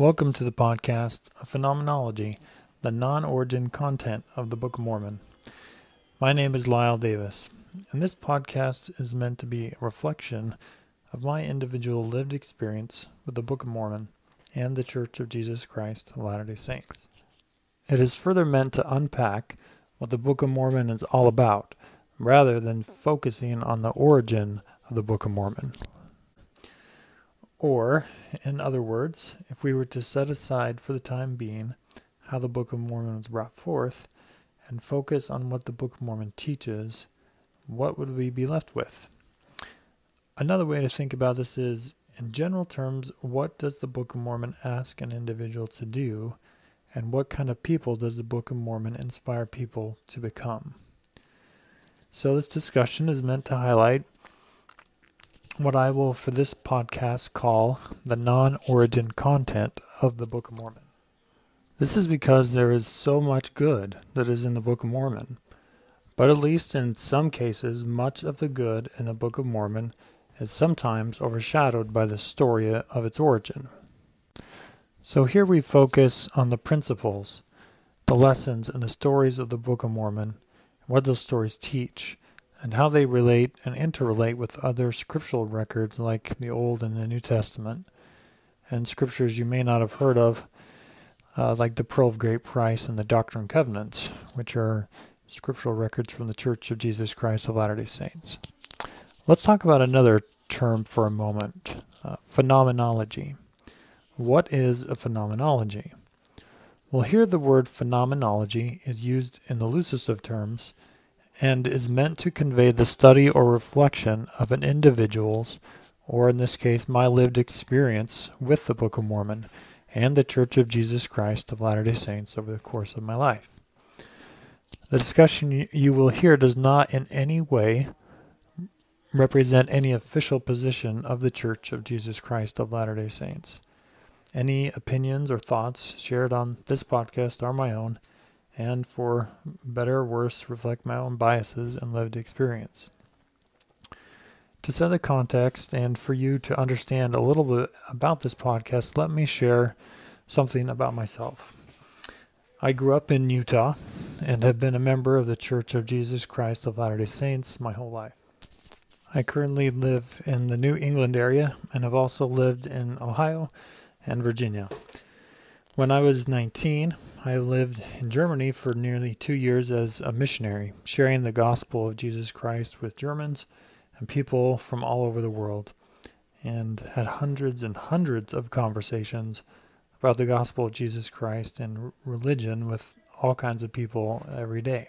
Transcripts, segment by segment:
Welcome to the podcast of Phenomenology, the non origin content of the Book of Mormon. My name is Lyle Davis, and this podcast is meant to be a reflection of my individual lived experience with the Book of Mormon and the Church of Jesus Christ of Latter day Saints. It is further meant to unpack what the Book of Mormon is all about, rather than focusing on the origin of the Book of Mormon. Or, in other words, if we were to set aside for the time being how the Book of Mormon was brought forth and focus on what the Book of Mormon teaches, what would we be left with? Another way to think about this is, in general terms, what does the Book of Mormon ask an individual to do, and what kind of people does the Book of Mormon inspire people to become? So, this discussion is meant to highlight what I will, for this podcast, call the non origin content of the Book of Mormon. This is because there is so much good that is in the Book of Mormon, but at least in some cases, much of the good in the Book of Mormon is sometimes overshadowed by the story of its origin. So here we focus on the principles, the lessons, and the stories of the Book of Mormon, and what those stories teach, and how they relate and interrelate with other scriptural records like the Old and the New Testament, and scriptures you may not have heard of, uh, like the Pearl of Great Price and the Doctrine and Covenants, which are scriptural records from the Church of Jesus Christ of Latter day Saints. Let's talk about another term for a moment uh, phenomenology. What is a phenomenology? Well, here the word phenomenology is used in the loosest of terms and is meant to convey the study or reflection of an individual's, or in this case, my lived experience with the Book of Mormon and the Church of Jesus Christ of Latter day Saints over the course of my life. The discussion you will hear does not in any way represent any official position of the Church of Jesus Christ of Latter day Saints. Any opinions or thoughts shared on this podcast are my own and for better or worse reflect my own biases and lived experience. To set the context and for you to understand a little bit about this podcast, let me share something about myself. I grew up in Utah and have been a member of the Church of Jesus Christ of Latter day Saints my whole life. I currently live in the New England area and have also lived in Ohio and Virginia. When I was 19, I lived in Germany for nearly two years as a missionary, sharing the gospel of Jesus Christ with Germans and people from all over the world, and had hundreds and hundreds of conversations about the gospel of Jesus Christ and religion with all kinds of people every day.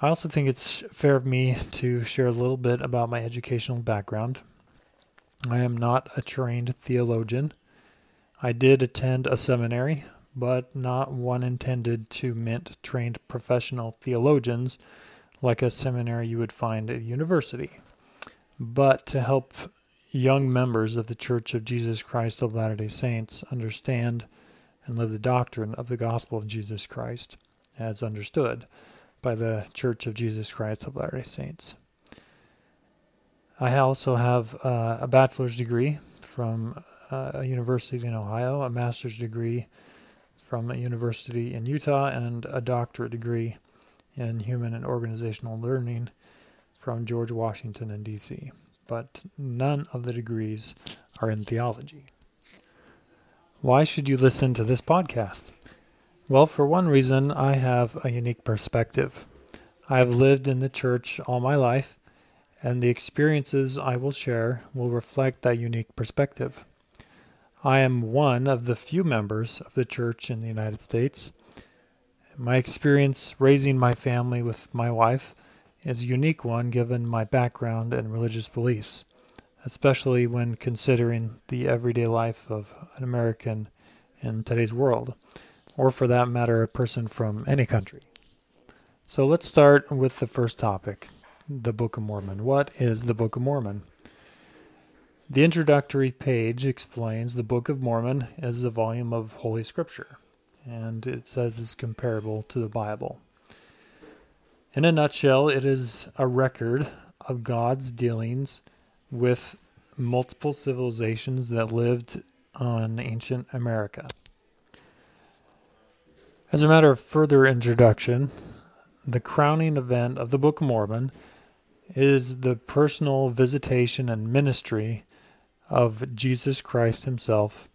I also think it's fair of me to share a little bit about my educational background. I am not a trained theologian. I did attend a seminary, but not one intended to mint trained professional theologians like a seminary you would find at a university, but to help young members of the Church of Jesus Christ of Latter day Saints understand and live the doctrine of the gospel of Jesus Christ as understood by the Church of Jesus Christ of Latter day Saints. I also have uh, a bachelor's degree from uh, a university in Ohio, a master's degree from a university in Utah, and a doctorate degree in human and organizational learning from George Washington in D.C. But none of the degrees are in theology. Why should you listen to this podcast? Well, for one reason, I have a unique perspective. I have lived in the church all my life, and the experiences I will share will reflect that unique perspective. I am one of the few members of the church in the United States. My experience raising my family with my wife is a unique one given my background and religious beliefs, especially when considering the everyday life of an American in today's world, or for that matter, a person from any country. So let's start with the first topic the Book of Mormon. What is the Book of Mormon? The introductory page explains the Book of Mormon as a volume of Holy Scripture, and it says it's comparable to the Bible. In a nutshell, it is a record of God's dealings with multiple civilizations that lived on ancient America. As a matter of further introduction, the crowning event of the Book of Mormon is the personal visitation and ministry of Jesus Christ himself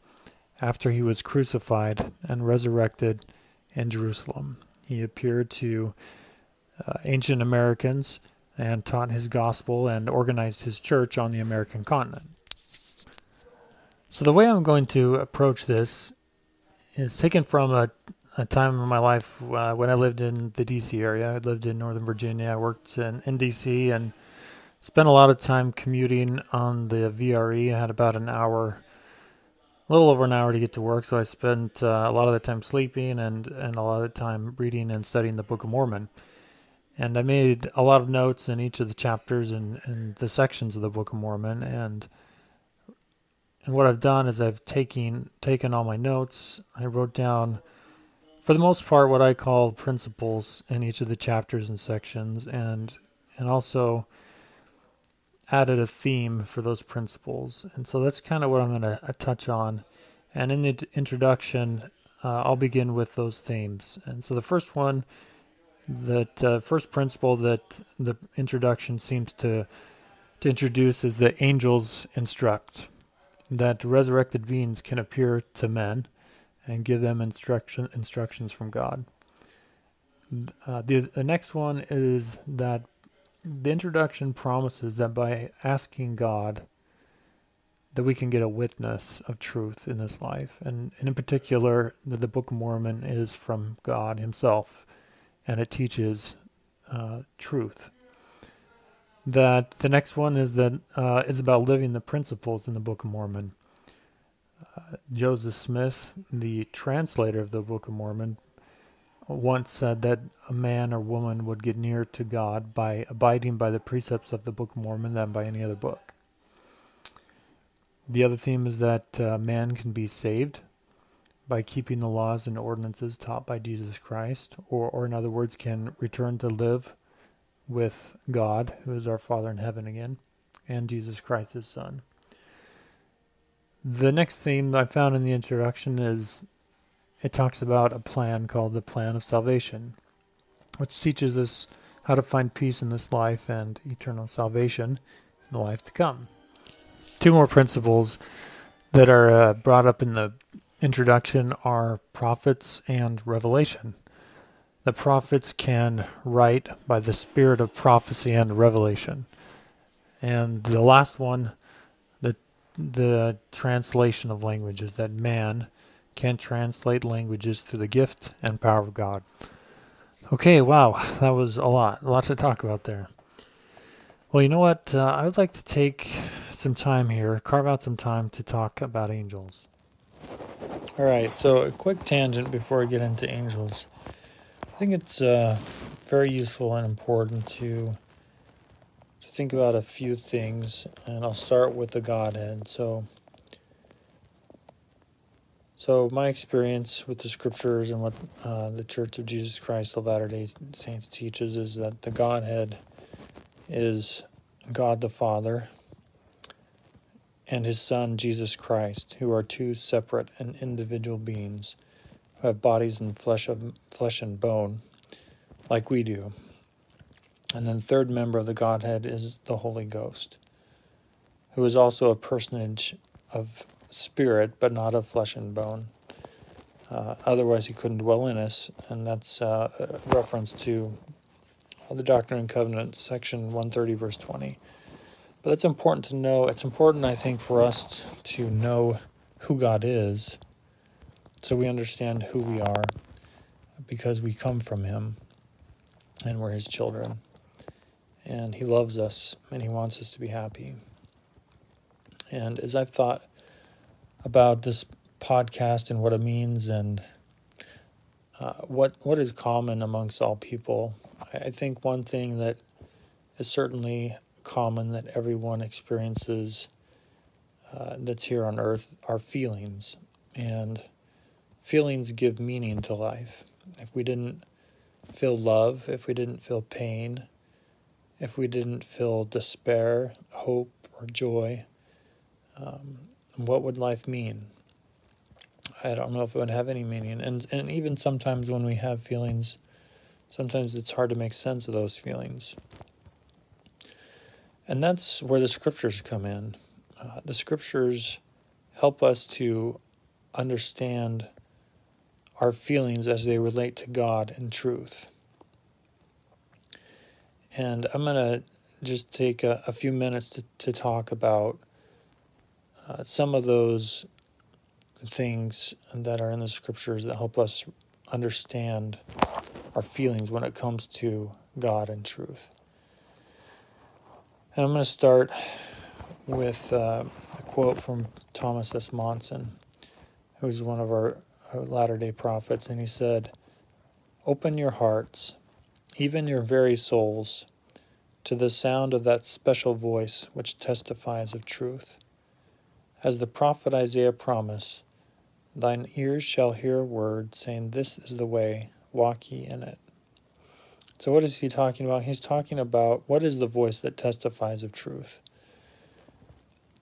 after he was crucified and resurrected in Jerusalem. He appeared to uh, ancient Americans and taught his gospel and organized his church on the American continent. So, the way I'm going to approach this is taken from a, a time in my life uh, when I lived in the DC area. I lived in Northern Virginia. I worked in, in DC and spent a lot of time commuting on the VRE. I had about an hour, a little over an hour to get to work, so I spent uh, a lot of the time sleeping and, and a lot of time reading and studying the Book of Mormon. And I made a lot of notes in each of the chapters and, and the sections of the Book of Mormon. And and what I've done is I've taken taken all my notes. I wrote down, for the most part, what I call principles in each of the chapters and sections, and and also added a theme for those principles. And so that's kind of what I'm going to uh, touch on. And in the introduction, uh, I'll begin with those themes. And so the first one, that uh, first principle that the introduction seems to to introduce is that angels instruct. That resurrected beings can appear to men and give them instruction instructions from God. Uh, the, the next one is that the introduction promises that by asking God, that we can get a witness of truth in this life, and, and in particular, that the Book of Mormon is from God Himself, and it teaches uh, truth. That the next one is that uh, is about living the principles in the Book of Mormon. Uh, Joseph Smith, the translator of the Book of Mormon, once said that a man or woman would get near to God by abiding by the precepts of the Book of Mormon than by any other book. The other theme is that uh, man can be saved by keeping the laws and ordinances taught by Jesus Christ, or, or in other words, can return to live with God, who is our Father in heaven again, and Jesus Christ, his Son. The next theme I found in the introduction is it talks about a plan called the plan of salvation, which teaches us how to find peace in this life and eternal salvation in the life to come. Two more principles that are uh, brought up in the introduction are prophets and revelation. The prophets can write by the spirit of prophecy and revelation. And the last one, the the translation of languages, that man can translate languages through the gift and power of God. Okay, wow, that was a lot, a lot to talk about there. Well, you know what? Uh, I would like to take some time here, carve out some time to talk about angels. All right, so a quick tangent before I get into angels. I think it's uh, very useful and important to to think about a few things, and I'll start with the Godhead. So, so my experience with the scriptures and what uh, the Church of Jesus Christ of Latter Day Saints teaches is that the Godhead is God the Father and His Son Jesus Christ, who are two separate and individual beings who have bodies and flesh of flesh and bone, like we do. And then the third member of the Godhead is the Holy Ghost, who is also a personage of spirit, but not of flesh and bone. Uh, otherwise, he couldn't dwell in us, and that's uh, a reference to the Doctrine and Covenants, section 130, verse 20. But it's important to know, it's important, I think, for us to know who God is so we understand who we are because we come from Him and we're His children. And He loves us and He wants us to be happy. And as I've thought about this podcast and what it means and uh, what what is common amongst all people. I think one thing that is certainly common that everyone experiences uh, that's here on earth are feelings, and feelings give meaning to life. If we didn't feel love, if we didn't feel pain, if we didn't feel despair, hope, or joy, um, what would life mean? I don't know if it would have any meaning. And and even sometimes when we have feelings, sometimes it's hard to make sense of those feelings. And that's where the scriptures come in. Uh, the scriptures help us to understand our feelings as they relate to God and truth. And I'm going to just take a, a, few minutes to, to talk about uh, some of those things that are in the scriptures that help us understand our feelings when it comes to God and truth. And I'm going to start with uh, a quote from Thomas S. Monson, who's one of our, latter day prophets, and he said, Open your hearts, even your very souls, to the sound of that special voice which testifies of truth. As the prophet Isaiah promised, Thine ears shall hear a word saying, This is the way, walk ye in it. So, what is he talking about? He's talking about what is the voice that testifies of truth.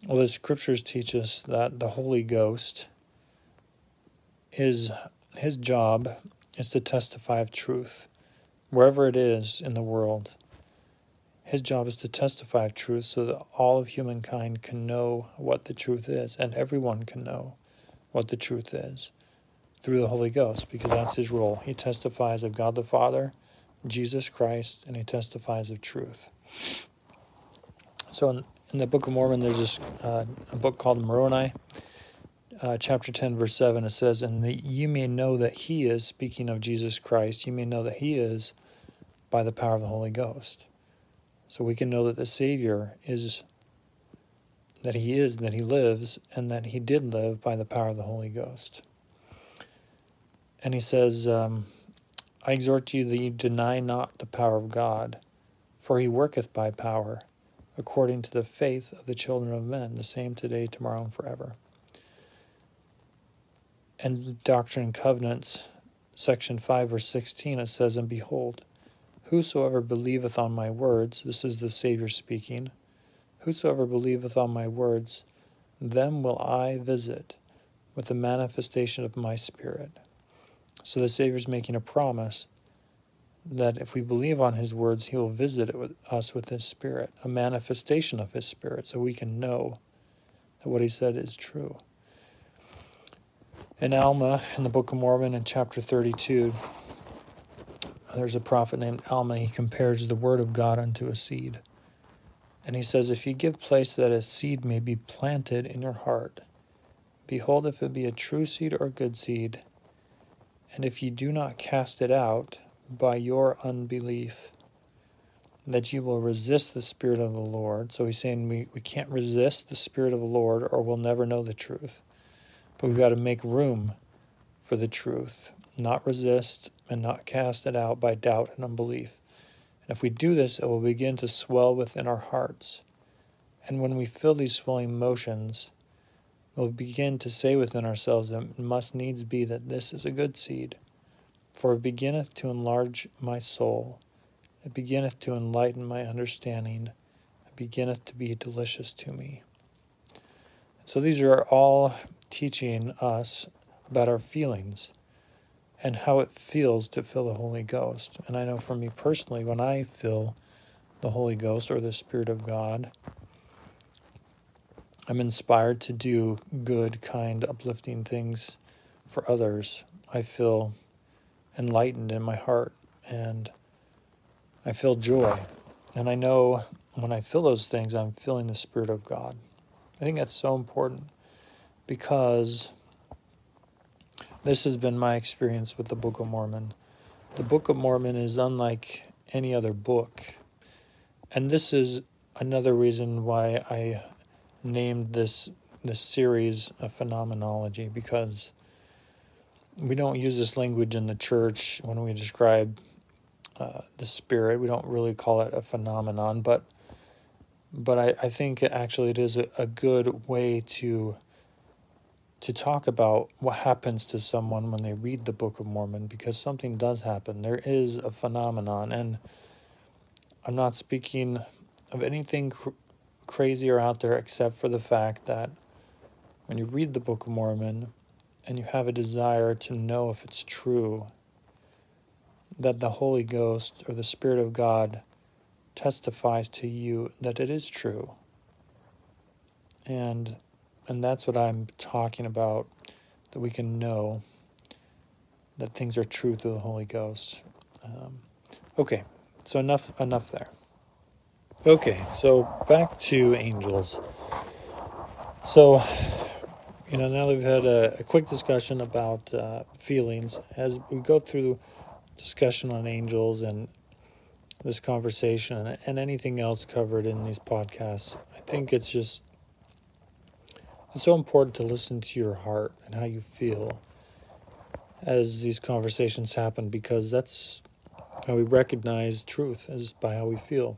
Well, the scriptures teach us that the Holy Ghost is his job is to testify of truth wherever it is in the world. His job is to testify of truth so that all of humankind can know what the truth is and everyone can know what the truth is through the Holy Ghost because that's his role. He testifies of God the Father, Jesus Christ, and he testifies of truth. So in, in the Book of Mormon, there's this uh, a book called Moroni, uh, chapter 10, verse 7. It says, And that you may know that he is, speaking of Jesus Christ, you may know that he is by the power of the Holy Ghost. So we can know that the Savior is that he is, that he lives, and that he did live by the power of the Holy Ghost. And he says, um, I exhort you that you deny not the power of God, for he worketh by power, according to the faith of the children of men, the same today, tomorrow, and forever. And Doctrine and Covenants, section 5, verse 16, it says, And behold, whosoever believeth on my words, this is the Savior speaking, Whosoever believeth on my words, them will I visit with the manifestation of my Spirit. So the Savior is making a promise that if we believe on his words, he will visit with us with his Spirit, a manifestation of his Spirit, so we can know that what he said is true. In Alma, in the Book of Mormon, in chapter 32, there's a prophet named Alma. He compares the word of God unto a seed. And he says, If you give place that a seed may be planted in your heart, behold, if it be a true seed or a good seed, and if you do not cast it out by your unbelief, that you will resist the Spirit of the Lord. So he's saying we, we can't resist the Spirit of the Lord or we'll never know the truth. But we've got to make room for the truth, not resist and not cast it out by doubt and unbelief. And if we do this, it will begin to swell within our hearts. And when we feel these swelling motions, we'll begin to say within ourselves that it must needs be that this is a good seed. For it beginneth to enlarge my soul, it beginneth to enlighten my understanding, it beginneth to be delicious to me. So these are all teaching us about our feelings and how it feels to feel the Holy Ghost. And I know for me personally, when I feel the Holy Ghost or the Spirit of God, I'm inspired to do good, kind, uplifting things for others. I feel enlightened in my heart and I feel joy. And I know when I feel those things, I'm feeling the Spirit of God. I think that's so important because this has been my experience with the Book of Mormon. The Book of Mormon is unlike any other book. And this is another reason why I named this this series a phenomenology because we don't use this language in the church when we describe uh, the spirit. We don't really call it a phenomenon, but but I, I think actually it is a, a good way to to talk about what happens to someone when they read the Book of Mormon because something does happen. There is a phenomenon, and I'm not speaking of anything cr- crazy or out there except for the fact that when you read the Book of Mormon and you have a desire to know if it's true, that the Holy Ghost or the Spirit of God testifies to you that it is true. And and that's what I'm talking about that we can know that things are true through the Holy Ghost. Um, okay, so enough enough there. Okay, so back to angels. So, you know, now that we've had a, a quick discussion about uh, feelings. As we go through discussion on angels and this conversation and, and anything else covered in these podcasts, I think it's just it's so important to listen to your heart and how you feel as these conversations happen because that's how we recognize truth is by how we feel.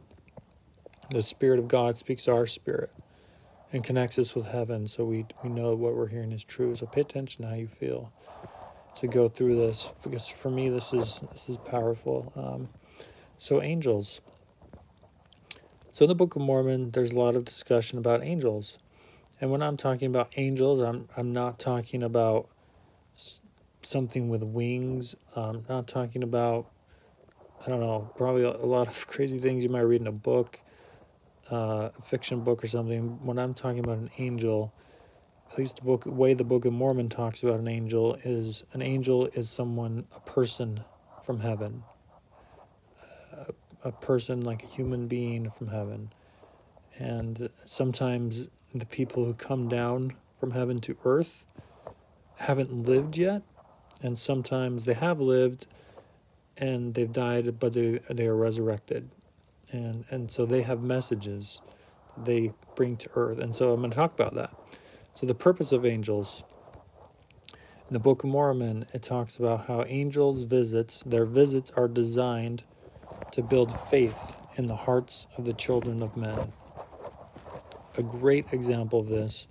The Spirit of God speaks our spirit and connects us with heaven so we, we know what we're hearing is true. So pay attention to how you feel to go through this because for me this is this is powerful. Um, so angels. So in the Book of Mormon, there's a lot of discussion about angels. And when I'm talking about angels, I'm I'm not talking about something with wings. I'm not talking about I don't know, probably a, lot of crazy things you might read in a book, uh, a fiction book or something. When I'm talking about an angel, at least the book way the Book of Mormon talks about an angel is an angel is someone, a person from heaven, a, a person like a human being from heaven, and sometimes the people who come down from heaven to earth haven't lived yet, and sometimes they have lived and they've died, but they, they are resurrected. And, and so they have messages they bring to earth. And so I'm going to talk about that. So, the purpose of angels. In the Book of Mormon, it talks about how angels' visits, their visits are designed to build faith in the hearts of the children of men a great example of this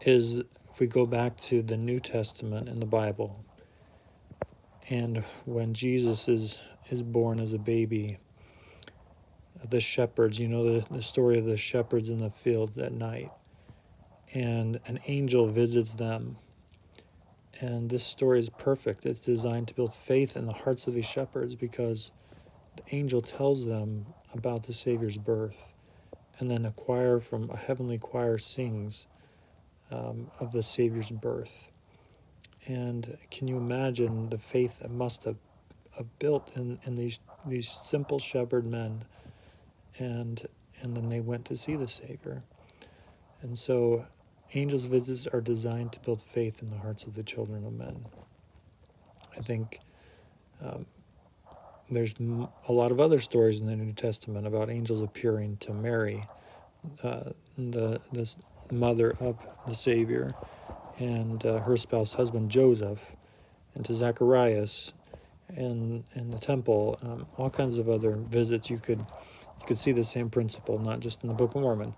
is if we go back to the New Testament in the Bible, and when Jesus is is born as a baby, the shepherds, you know the, the story of the shepherds in the fields at night, and an angel visits them. And this story is perfect. It's designed to build faith in the hearts of these shepherds because the angel tells them about the Savior's birth and then a choir from a heavenly choir sings um, of the Savior's birth. And can you imagine the faith that must have, have built in, in these these simple shepherd men, and and then they went to see the Savior. And so, angels' visits are designed to build faith in the hearts of the children of men. I think um, there's a lot of other stories in the New Testament about angels appearing to Mary, uh, the this mother of the Savior, and uh, her spouse husband Joseph, and to Zacharias, and in the temple, um, all kinds of other visits. You could you could see the same principle, not just in the Book of Mormon.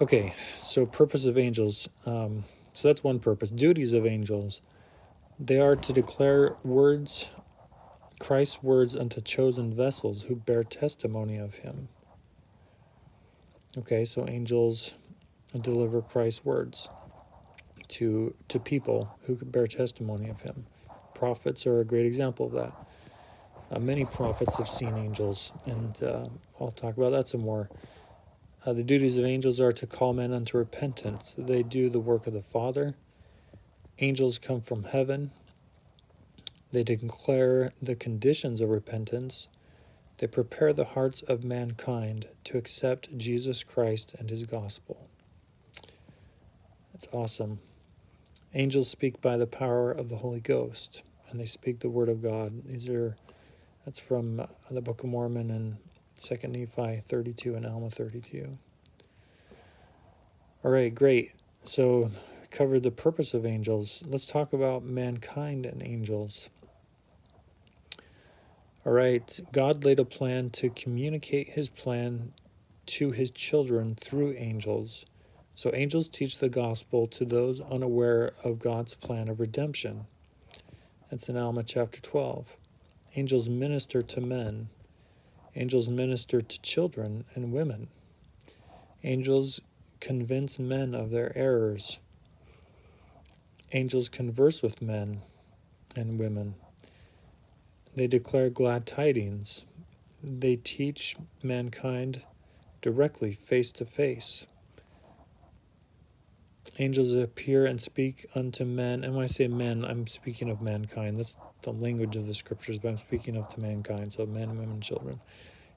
Okay, so purpose of angels. Um, so that's one purpose. Duties of angels. They are to declare words Christ's words unto chosen vessels who bear testimony of him. Okay, so angels deliver Christ's words to to people who could bear testimony of him. Prophets are a great example of that. Uh, many prophets have seen angels, and uh, I'll talk about that some more. Uh, the duties of angels are to call men unto repentance. They do the work of the Father. Angels come from heaven they declare the conditions of repentance. They prepare the hearts of mankind to accept Jesus Christ and his gospel. That's awesome. Angels speak by the power of the Holy Ghost, and they speak the word of God. These are that's from uh, the Book of Mormon and 2 Nephi 32 and Alma 32. All right, great. So, covered the purpose of angels. Let's talk about mankind and angels. All right, God laid a plan to communicate his plan to his children through angels. So angels teach the gospel to those unaware of God's plan of redemption. That's in Alma chapter 12. Angels minister to men. Angels minister to children and women. Angels convince men of their errors. Angels converse with men and women. They declare glad tidings. They teach mankind directly, face to face. Angels appear and speak unto men. And when I say men, I'm speaking of mankind. That's the language of the scriptures, but I'm speaking of to mankind, so men, women, children.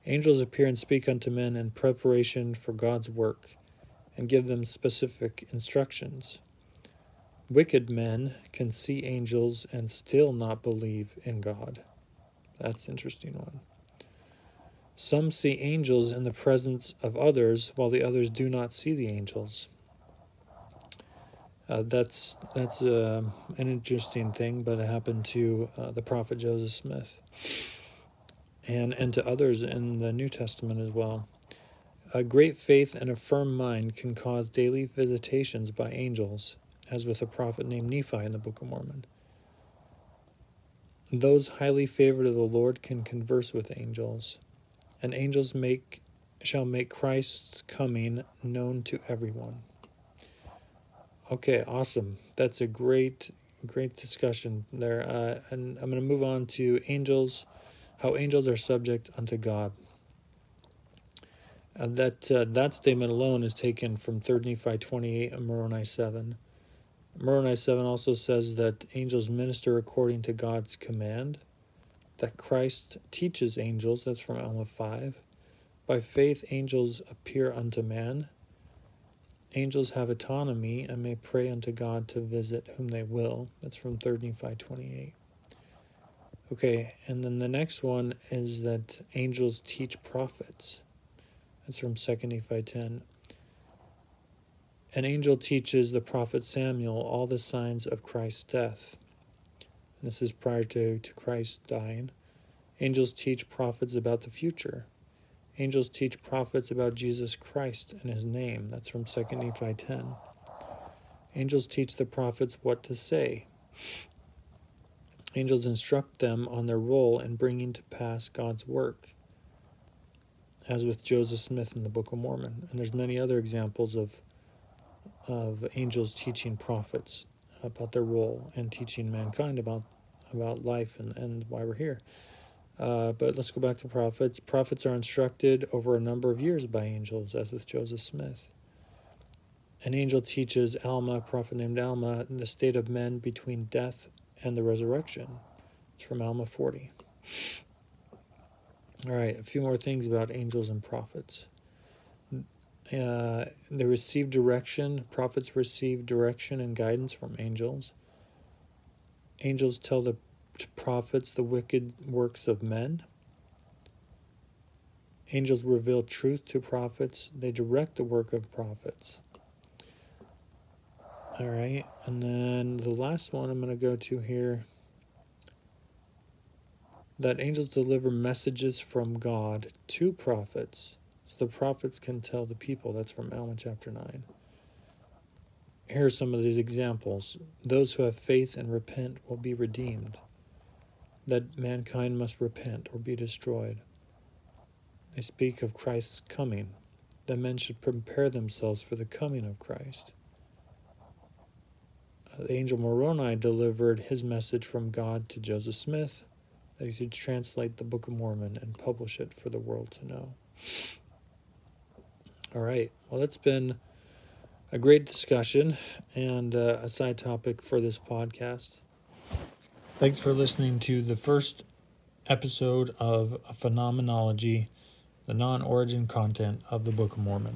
Angels appear and speak unto men in preparation for God's work and give them specific instructions. Wicked men can see angels and still not believe in God. That's interesting one. Some see angels in the presence of others, while the others do not see the angels. Uh, that's that's uh, an interesting thing, but it happened to uh, the prophet Joseph Smith, and and to others in the New Testament as well. A great faith and a firm mind can cause daily visitations by angels, as with a prophet named Nephi in the Book of Mormon. Those highly favored of the Lord can converse with angels, and angels make shall make Christ's coming known to everyone. Okay, awesome. That's a great, great discussion there. Uh, and I'm going to move on to angels, how angels are subject unto God. Uh, that uh, that statement alone is taken from 3 Nephi 28 and Moroni 7. Moroni 7 also says that angels minister according to God's command, that Christ teaches angels, that's from Alma 5. By faith, angels appear unto man, Angels have autonomy and may pray unto God to visit whom they will. That's from 3 Nephi 28. Okay, and then the next one is that angels teach prophets. That's from 2 Nephi 10. An angel teaches the prophet Samuel all the signs of Christ's death. And this is prior to, to Christ dying. Angels teach prophets about the future. Angels teach prophets about Jesus Christ and his name. That's from 2 Nephi 10. Angels teach the prophets what to say. Angels instruct them on their role in bringing to pass God's work, as with Joseph Smith in the Book of Mormon. And there's many other examples of of angels teaching prophets about their role and teaching mankind about about life and, and why we're here. Uh, but let's go back to prophets. Prophets are instructed over a number of years by angels, as with Joseph Smith. An angel teaches Alma, a prophet named Alma, the state of men between death and the resurrection. It's from Alma 40. All right, a few more things about angels and prophets. Uh, they receive direction, prophets receive direction and guidance from angels. Angels tell the prophets the wicked works of men. Angels reveal truth to prophets, they direct the work of prophets. All right, and then the last one I'm going to go to here that angels deliver messages from God to prophets the prophets can tell the people. That's from Alma chapter 9. Here are some of these examples. Those who have faith and repent will be redeemed that mankind must repent or be destroyed. They speak of Christ's coming, that men should prepare themselves for the coming of Christ. Uh, the angel Moroni delivered his message from God to Joseph Smith that he should translate the Book of Mormon and publish it for the world to know. All right, well, it's been a great discussion and uh, a side topic for this podcast. Thanks for listening to the first episode of Phenomenology, the non origin content of the Book of Mormon.